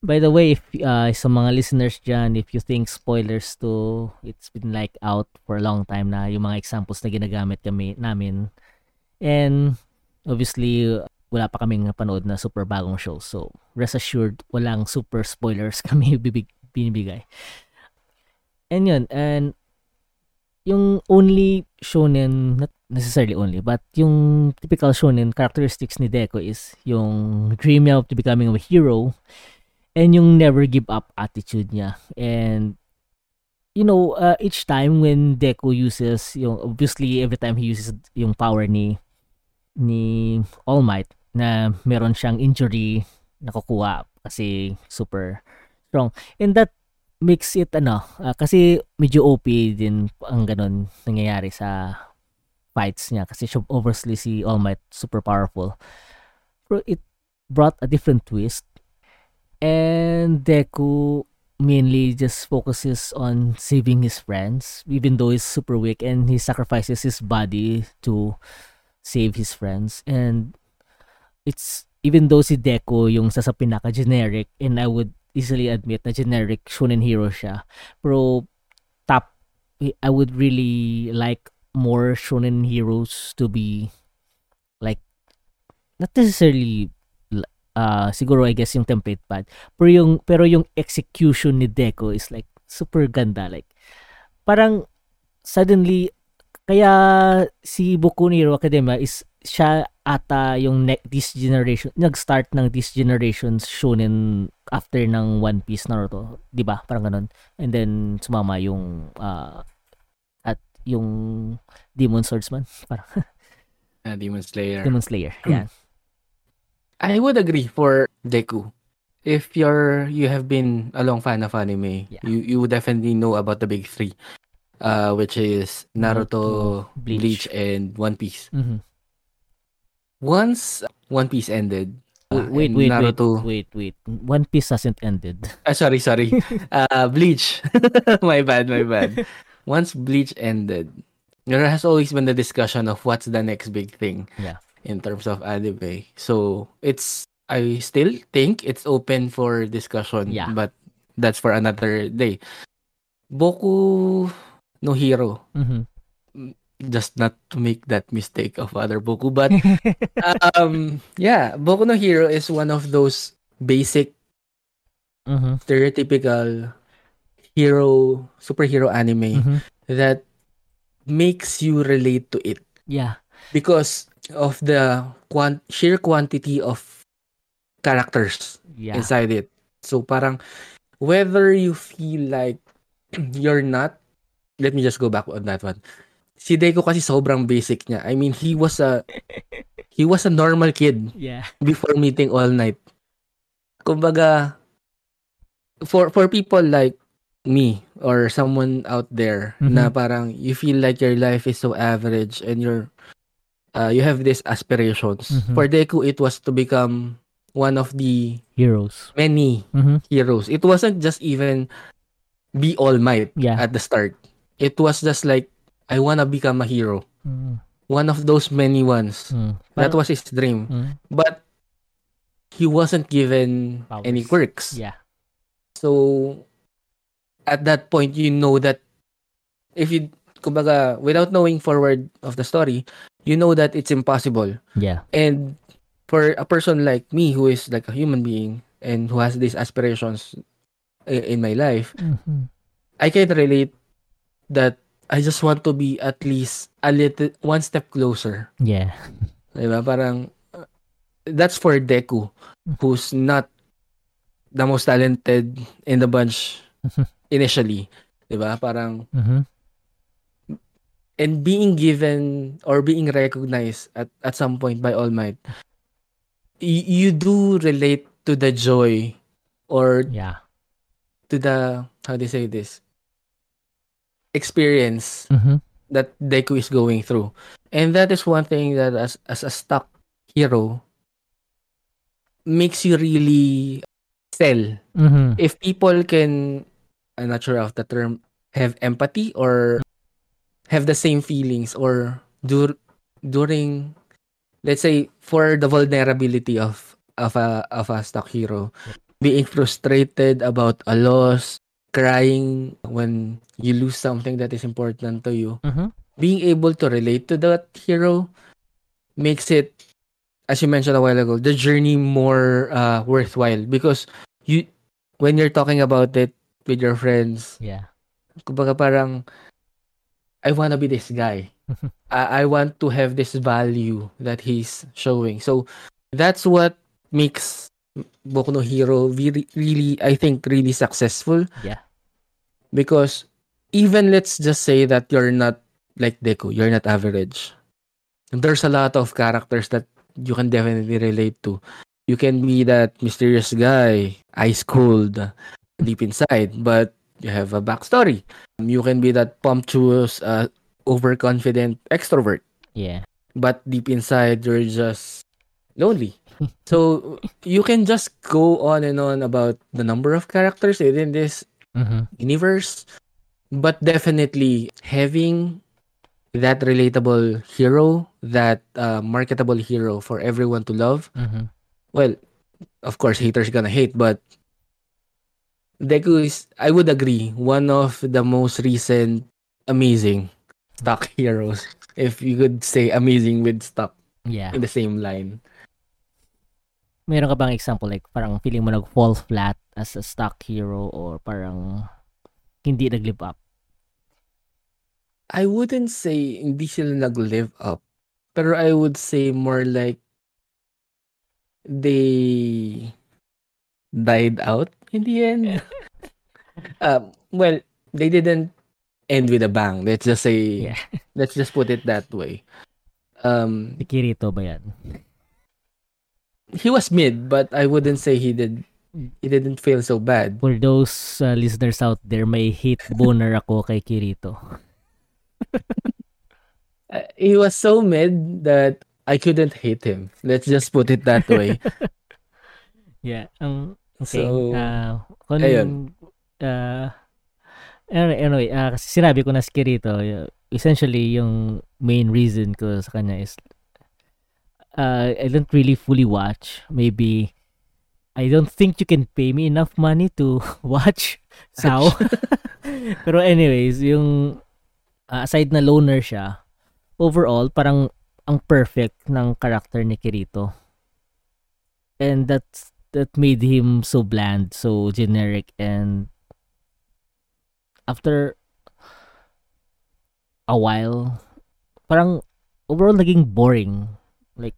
By the way, if uh, sa mga listeners dyan, if you think spoilers to, it's been like out for a long time na yung mga examples na ginagamit kami namin. And obviously, wala pa kaming napanood na super bagong show. So, rest assured, walang super spoilers [LAUGHS] kami bibig, binibigay. And yun, and yung only shonen, not necessarily only, but yung typical shonen characteristics ni Deco is yung dream niya of becoming a hero and yung never give up attitude niya. And you know, uh, each time when Deku uses yung obviously every time he uses yung power ni ni All Might na meron siyang injury nakukuha kasi super strong. And that makes it ano, uh, kasi medyo OP din ang ganun nangyayari sa fights niya kasi obviously si All Might super powerful. Pero it brought a different twist and Deku mainly just focuses on saving his friends even though he's super weak and he sacrifices his body to save his friends. And it's even though si Deku yung sa, sa pinaka generic and I would easily admit na generic shonen hero siya pero top I would really like more shonen heroes to be like not necessarily uh, siguro I guess yung template pad. Pero yung pero yung execution ni Deco is like super ganda like parang suddenly kaya si Boku no Hero Academia is siya ata yung ne- this generation nag-start ng this generation's shonen after ng One Piece Naruto, 'di ba? Parang ganun. And then sumama yung uh, at yung Demon Swordsman, [LAUGHS] parang uh, Demon Slayer. Demon Slayer. Yan. I would agree for Deku. If you're you have been a long fan of anime, Yeah. you you would definitely know about the big three, uh, which is Naruto, Bleach. Bleach, and One Piece. Mhm. Once One Piece ended, uh, Wait, wait, wait, Naruto. wait, wait. One Piece hasn't ended. [LAUGHS] Ah, sorry, sorry. [LAUGHS] uh, Bleach. [LAUGHS] my bad, my bad. Once Bleach ended, there has always been the discussion of what's the next big thing. Yeah. In terms of anime, so it's I still think it's open for discussion. Yeah. But that's for another day. Boku no Hero. Mhm. Just not to make that mistake of other Boku, but [LAUGHS] um, yeah, Boku no Hero is one of those basic Mhm. stereotypical hero superhero anime Mhm. that makes you relate to it Yeah. because of the quant- sheer quantity of characters Yeah. inside it. So parang whether you feel like [CLEARS THROAT] you're not let me just go back on that one. Si Deku kasi sobrang basic niya. I mean, he was a [LAUGHS] he was a normal kid Yeah. before meeting All Night. Kumbaga, for for people like me or someone out there Mhm. na parang you feel like your life is so average and you're uh, you have these aspirations. Mhm. For Deku, it was to become one of the Heroes. many Mhm. heroes. It wasn't just even be All Might Yeah. at the start. It was just like I wanna become a hero. Mm. One of those many ones. Mm. That was his dream. Mm. But he wasn't given Powers. any quirks. Yeah. So at that point you know that if you kumbaga without knowing forward of the story, you know that it's impossible. Yeah. And for a person like me who is like a human being and who has these aspirations in my life, Mhm. I can relate that I just want to be at least a little one step closer. Yeah. [LAUGHS] Diba? Parang uh, that's for Deku who's not the most talented in the bunch initially. Diba? Parang Mhm. And being given or being recognized at, at some point by All Might, y- you do relate to the joy or Yeah. to the how do you say this? experience Mhm. that Deku is going through. And that is one thing that as as a stock hero makes you really sell. Mhm. If people can I'm not sure of the term have empathy or have the same feelings or dur- during let's say for the vulnerability of of a of a stock hero being frustrated about a loss crying when you lose something that is important to you Mhm. being able to relate to that hero makes it as you mentioned a while ago the journey more uh, worthwhile because you when you're talking about it with your friends Yeah. kumbaga parang I wanna be this guy [LAUGHS] I, I want to have this value that he's showing so that's what makes Boku no Hero really, really I think really successful Yeah. because even let's just say that you're not like Deku, you're not average. There's a lot of characters that you can definitely relate to. You can be that mysterious guy, ice cold, deep inside, but you have a backstory. You can be that pompous, uh, overconfident extrovert, Yeah. but deep inside you're just lonely. [LAUGHS] so you can just go on and on about the number of characters within this Mhm. universe but definitely having that relatable hero that uh, marketable hero for everyone to love Mhm. well of course haters gonna hate but Deku is I would agree one of the most recent amazing stock [LAUGHS] heroes if you could say amazing with stock Yeah. in the same line Meron ka bang example like parang feeling mo nag-fall flat as a stock hero or parang hindi nag-live up? I wouldn't say hindi sila nag-live up. Pero I would say more like they died out in the end. [LAUGHS] um, well, they didn't end with a bang. Let's just say, Yeah. [LAUGHS] let's just put it that way. Um, Si Kirito ba yan? he was mid, but I wouldn't say he did. He didn't feel so bad. For those uh, listeners out there, may hate boner ako kay Kirito. [LAUGHS] Uh, he was so mid that I couldn't hate him. Let's just put it that way. Yeah. Ang okay. So, ah, kung, ayun. ah, anyway, anyway ah, kasi sinabi ko na si Kirito, essentially yung main reason ko sa kanya is uh, I don't really fully watch. Maybe I don't think you can pay me enough money to [LAUGHS] watch Sao. [LAUGHS] Pero anyways, yung ah, aside na loner siya, overall parang ang perfect ng character ni Kirito. And that's that made him so bland, so generic and after a while parang overall naging boring. Like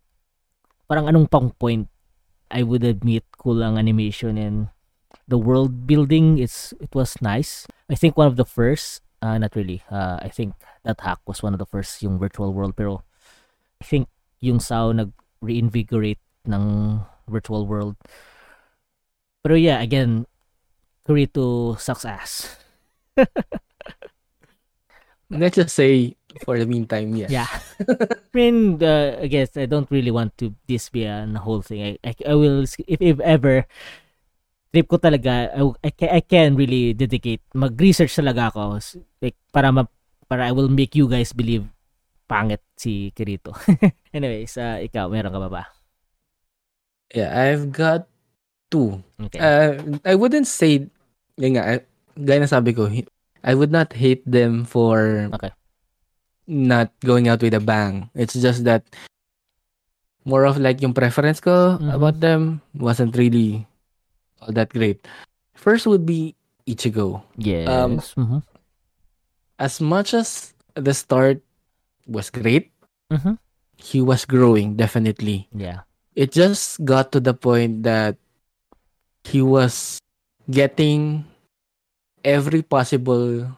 parang anong pang point I would admit kulang animation and the world building is it was nice. I think one of the first uh, not really. Uh, I think that hack was one of the first yung virtual world pero I think yung Sao nag reinvigorate ng virtual world. Pero yeah, again, Kurito sucks ass. [LAUGHS] Let's just say, for the meantime, yes. Yeah. I mean, uh, I guess I don't really want to this be a whole thing. I, I, I will, if, if ever, trip ko talaga, I, I, ca- I can really dedicate, mag-research talaga ako, like, para, ma, para I will make you guys believe pangit si Kirito. [LAUGHS] Anyways, uh, ikaw, meron ka ba ba? Yeah, I've got two. Okay. Uh, I wouldn't say, yun nga, gaya na sabi ko, I would not hate them for Okay. not going out with a bang. It's just that more of like yung preference ko Mhm. about them wasn't really all that great. First would be Ichigo. yes. um, mhm. As much as the start was great, Mhm. he was growing definitely. Yeah. It just got to the point that he was getting every possible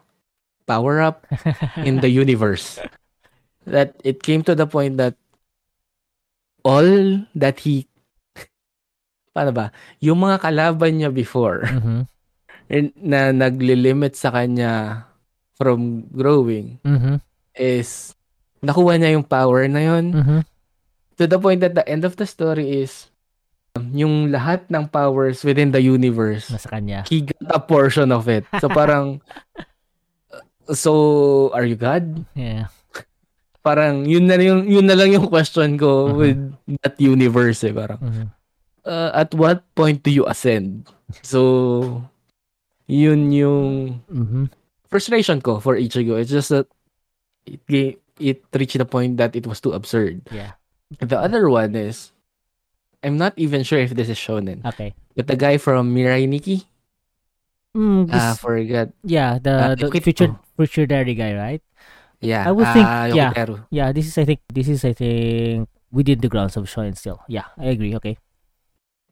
power up [LAUGHS] in the universe. That it came to the point that all that he [LAUGHS] paano ba? Yung mga kalaban niya before Mhm. na naglilimit sa kanya from growing Mhm. is nakuha niya yung power na yun Mhm. To the point that the end of the story is um, yung lahat ng powers within the universe Nasa kanya. he got a portion of it. So parang [LAUGHS] so are you God? Yeah. Parang yun na yung yun na lang yung question ko Mhm. with that universe eh parang Mhm. uh, at what point do you ascend? So yun yung Mhm. frustration ko for Ichigo. It's just that it it reached the point that it was too absurd. Yeah. The other one is I'm not even sure if this is shonen. Okay. But the guy from Mirai Nikki, Mm, ah, forgot. yeah, the, ah, the future future diary guy, right? Yeah, I would think- ah, yeah. Yokiteru. Yeah, this is I think this is I think within the grounds of shonen still. Yeah, I agree. Okay.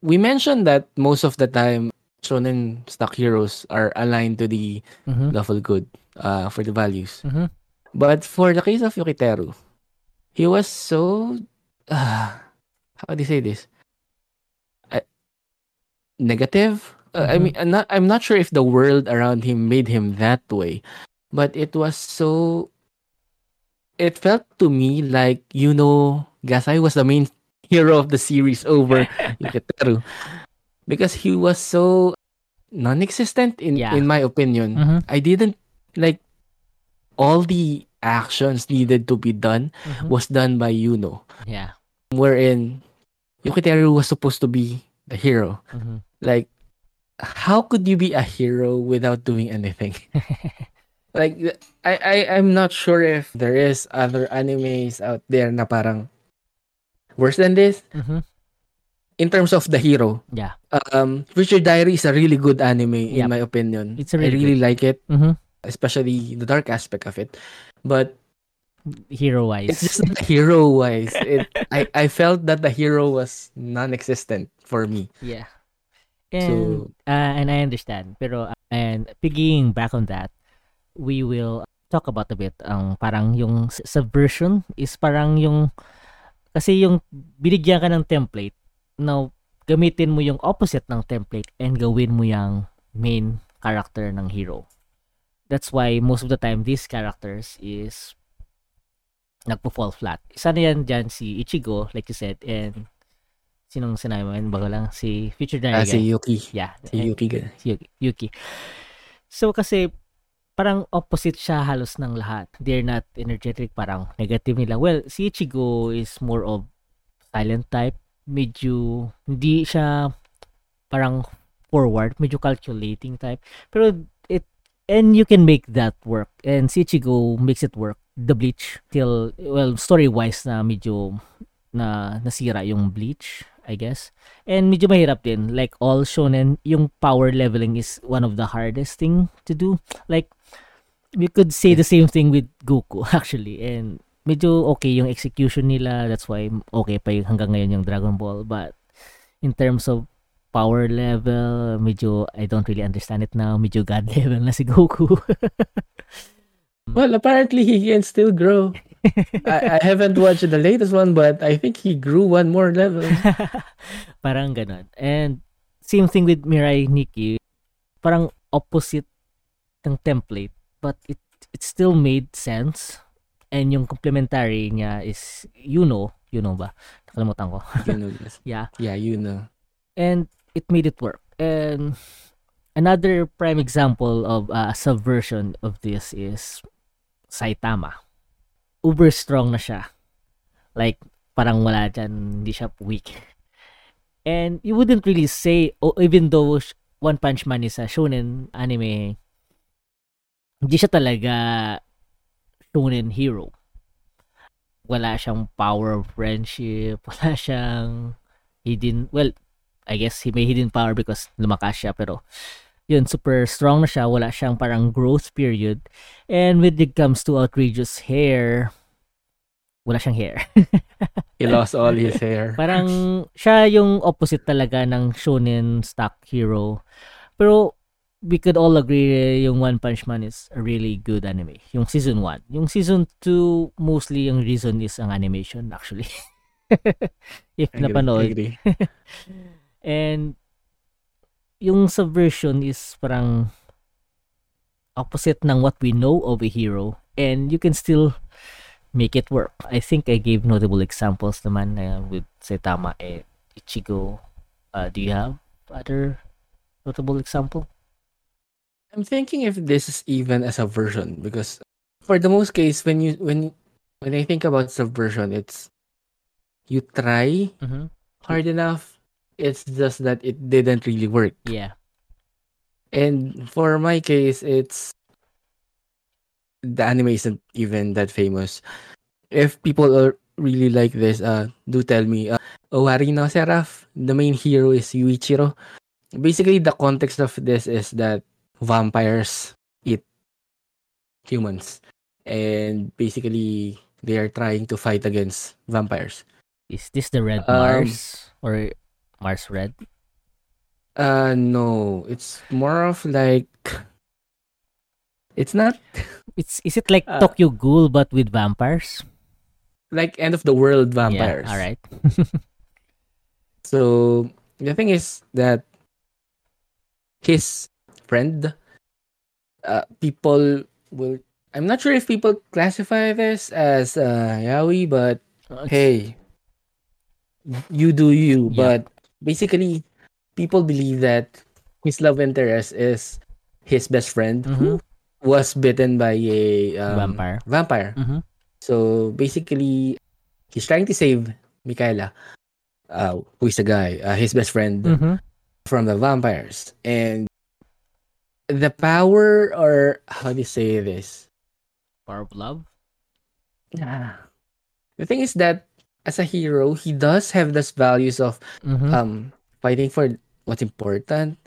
We mentioned that most of the time shonen stock heroes are aligned to the Mhm. lawful good, uh, for the values. Mhm. But for the case of Yukiteru, he was so, uh, [SIGHS] how do you say this? Uh, negative. Uh, I Mhm. mean, I'm not. I'm not sure if the world around him made him that way, but it was so. It felt to me like you know, Gasai was the main [LAUGHS] hero of the series over [LAUGHS] Yukiteru, because he was so non-existent in Yeah. in my opinion. Mhm. I didn't like all the actions needed to be done Mhm. was done by Yuno. Yeah. Wherein Yukiteru was supposed to be the hero. Mhm. Like, how could you be a hero without doing anything? [LAUGHS] like, I, I, I'm not sure if there is other animes out there na parang worse than this Mhm. in terms of the hero. Yeah. Um, Future Diary is a really good anime in my opinion. It's a really I really like it, Mhm. especially the dark aspect of it. But Hero wise. It's just not hero wise. It I, I felt that the hero was non-existent for me. Yeah. So And uh, and I understand. Pero uh, and piggying back on that, we will talk about a bit ang parang yung subversion is parang yung kasi yung binigyan ka ng template now gamitin mo yung opposite ng template and gawin mo yung main character ng hero. That's why most of the time these characters is nagpo-fall flat. Isa na yan dyan si Ichigo, like you said, and sinong sinabi mo? Yun, Bago lang, si Future Diary ah, si. Yuki. Yeah. Si and- Yuki. si Yuki, Yuki. So kasi parang opposite siya halos ng lahat. They're not energetic, parang negative nila. Well, si Ichigo is more of silent type. Medyo hindi siya parang forward, medyo calculating type. Pero and you can make that work. And si Ichigo makes it work. The Bleach till well story-wise na medyo na nasira yung Bleach, I guess. And medyo mahirap din. Like all shonen, yung power leveling is one of the hardest thing to do. Like, we could say the same thing with Goku [LAUGHS] actually. And medyo okay yung execution nila. That's why okay pa yung hanggang ngayon yung Dragon Ball. But in terms of power level, medyo I don't really understand it now. Medyo God [LAUGHS] level na si Goku. [LAUGHS] Well, apparently he can still grow. I, I haven't watched the latest one, but I think he grew one more level. [LAUGHS] parang ganon. And same thing with Mirai Nikki. Parang opposite ng template. But it it still made sense. And yung complementary niya is Yuno. Yuno ba? Nakalimutan ko. you know, yes. yeah. Yeah, you know. And it made it work. And another prime example of a subversion of this is Saitama. Uber strong na siya. Like, parang wala dyan, hindi siya weak. And you wouldn't really say, oh, even though One Punch Man is a shonen anime, hindi siya talaga shonen hero. Wala siyang power of friendship, [LAUGHS] wala siyang hidden, well, I guess he may hidden power because lumakas siya, pero yun, super strong na siya, wala siyang parang growth period. And when it comes to outrageous hair, wala siyang hair. [LAUGHS] He lost all his hair. Parang siya yung opposite talaga ng shonen stock hero. Pero we could all agree yung One Punch Man is a really good anime. Yung season 1. Yung season 2, mostly yung reason is ang animation actually. [LAUGHS] If Agree, napanood. agree. [LAUGHS] And yung subversion is parang opposite ng what we know of a hero and you can still make it work. I think I gave notable examples naman uh, with Saitama and Ichigo. Uh, do you have other notable example? I'm thinking if this is even a subversion because for the most case when you when when I think about subversion it's you try Mm-hmm. hard enough it's just that it didn't really work. Yeah. and for my case it's the anime isn't even that famous. If people are really like this uh do tell me uh, Owari no Seraph the main hero is Yuichiro. Basically the context of this is that vampires eat humans. And basically they are trying to fight against vampires. Is this the Red Um, Mars? Or Mars Red? uh no it's more of like it's not [LAUGHS] It's is it like uh, Tokyo Ghoul but with vampires? like end of the world vampires Yeah, all right. [LAUGHS] So the thing is that his friend, uh, people will. I'm not sure if people classify this as uh, yaoi, but it's- hey, you do you. Yeah. But basically, people believe that his love interest is his best friend who Mhm. was bitten by a um, Vampire. Vampire. Mhm. So basically, he's trying to save Mikaela, uh, who is a guy, uh, his best friend Mhm. from the vampires. And the power, or how do you say this? Power of love. The thing is that as a hero, he does have those values of Mhm. um fighting for what's important.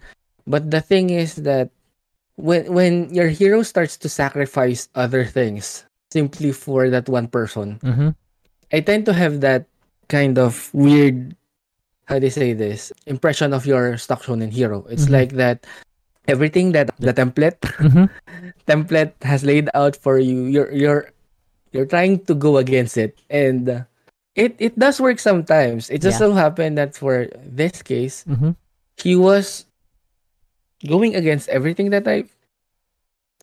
But the thing is that when when your hero starts to sacrifice other things simply for that one person, Mhm. I tend to have that kind of weird, how do you say this, impression of your stock shonen hero. It's Mhm. like that everything that the template [LAUGHS] Mhm. template has laid out for you, you're you're you're trying to go against it, and uh, it it does work sometimes. It just Yeah. so happened that for this case, Mhm. he was going against everything that I've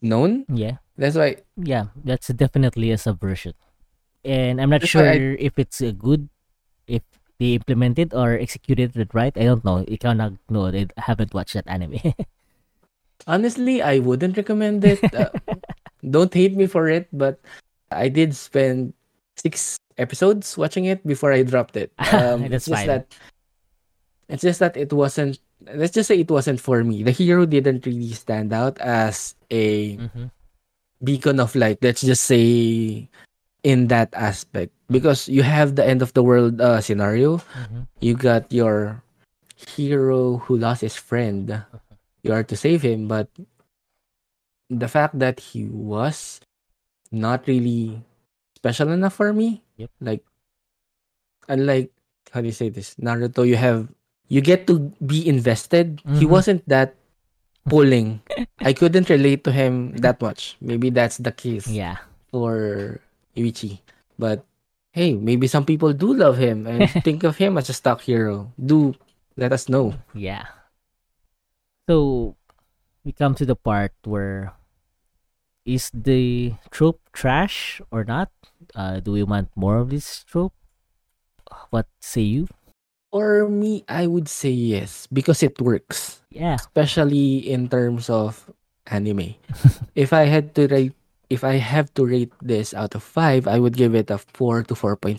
known. Yeah. That's why Yeah, that's definitely a subversion. And I'm not sure I- if it's a good if they implemented or executed it right. I don't know. Ikaw cannot know. I haven't watched that anime. [LAUGHS] honestly, I wouldn't recommend it. Uh, [LAUGHS] don't hate me for it, but I did spend six episodes watching it before I dropped it. [LAUGHS] Um, it's just fine. that it's just that it wasn't. Let's just say it wasn't for me. The hero didn't really stand out as a Mhm. beacon of light. Let's just say in that aspect because you have the end of the world uh, scenario. Mhm. You got your hero who lost his friend. You are to save him, but the fact that he was not really special enough for me. Yep. Like unlike how do you say this? Naruto, you have you get to be invested. He Mhm. wasn't that pulling. I couldn't relate to him that much. Maybe that's the case Yeah. for Yuichi. But hey, maybe some people do love him and [LAUGHS] think of him as a stock hero. Do let us know. Yeah. So we come to the part where is the trope trash or not? Uh, do we want more of this trope? What say you? For me, I would say yes because it works, Yeah. especially in terms of anime. [LAUGHS] if I had to rate if I have to rate this out of 5, I would give it a 4 to 4.5.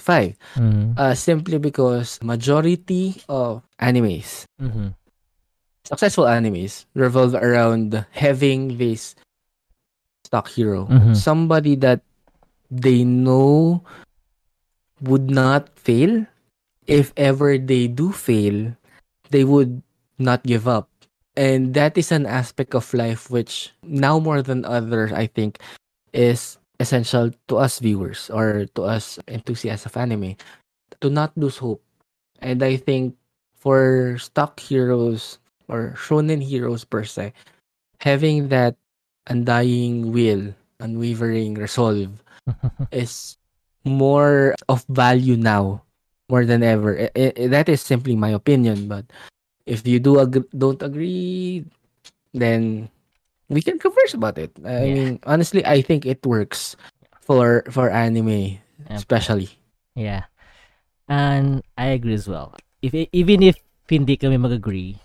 Mm-hmm. Uh, simply because majority of animes Mm-hmm. successful animes revolve around having this stock hero, Mhm. somebody that they know would not fail. If ever they do fail, they would not give up. And that is an aspect of life which now more than others, I think, is essential to us viewers or to us enthusiasts of anime to not lose hope. And I think for stock heroes or shonen heroes per se, having that undying will, unwavering resolve [LAUGHS] is more of value now more than ever. I- I- that is simply my opinion, but if you do ag- don't agree, then we can converse about it. I Yeah. mean, honestly, I think it works for for anime, Yep. especially. Yeah. And I agree as well. If even if hindi kami mag-agree,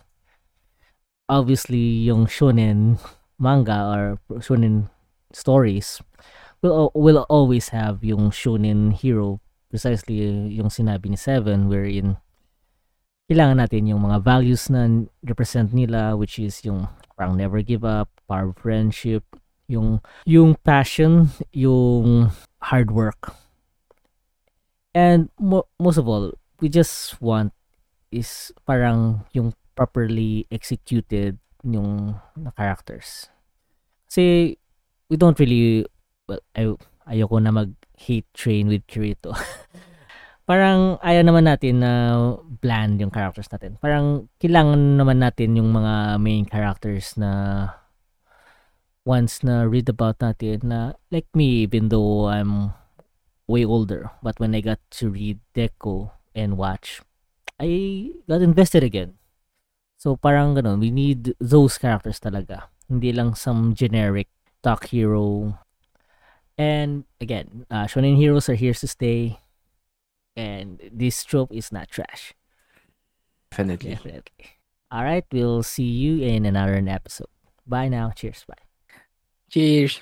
obviously yung shonen manga or shonen stories will will always have yung shonen hero precisely yung sinabi ni Seven wherein kailangan natin yung mga values na represent nila which is yung parang never give up, power of friendship, yung yung passion, yung hard work. And mo- most of all, we just want is parang yung properly executed yung na characters. Kasi we don't really well, ay, ayoko na mag-hate train with Kirito. [LAUGHS] parang ayaw naman natin na bland yung characters natin. Parang kailangan naman natin yung mga main characters na once na read about natin na like me even though I'm way older but when I got to read Deco and watch I got invested again. So parang ganun, we need those characters talaga. Hindi lang some generic stock hero. And again, uh, shonen heroes are here to stay. And this trope is not trash. Definitely. Definitely. All right, we'll see you in another episode. Bye now. Cheers. Bye. Cheers.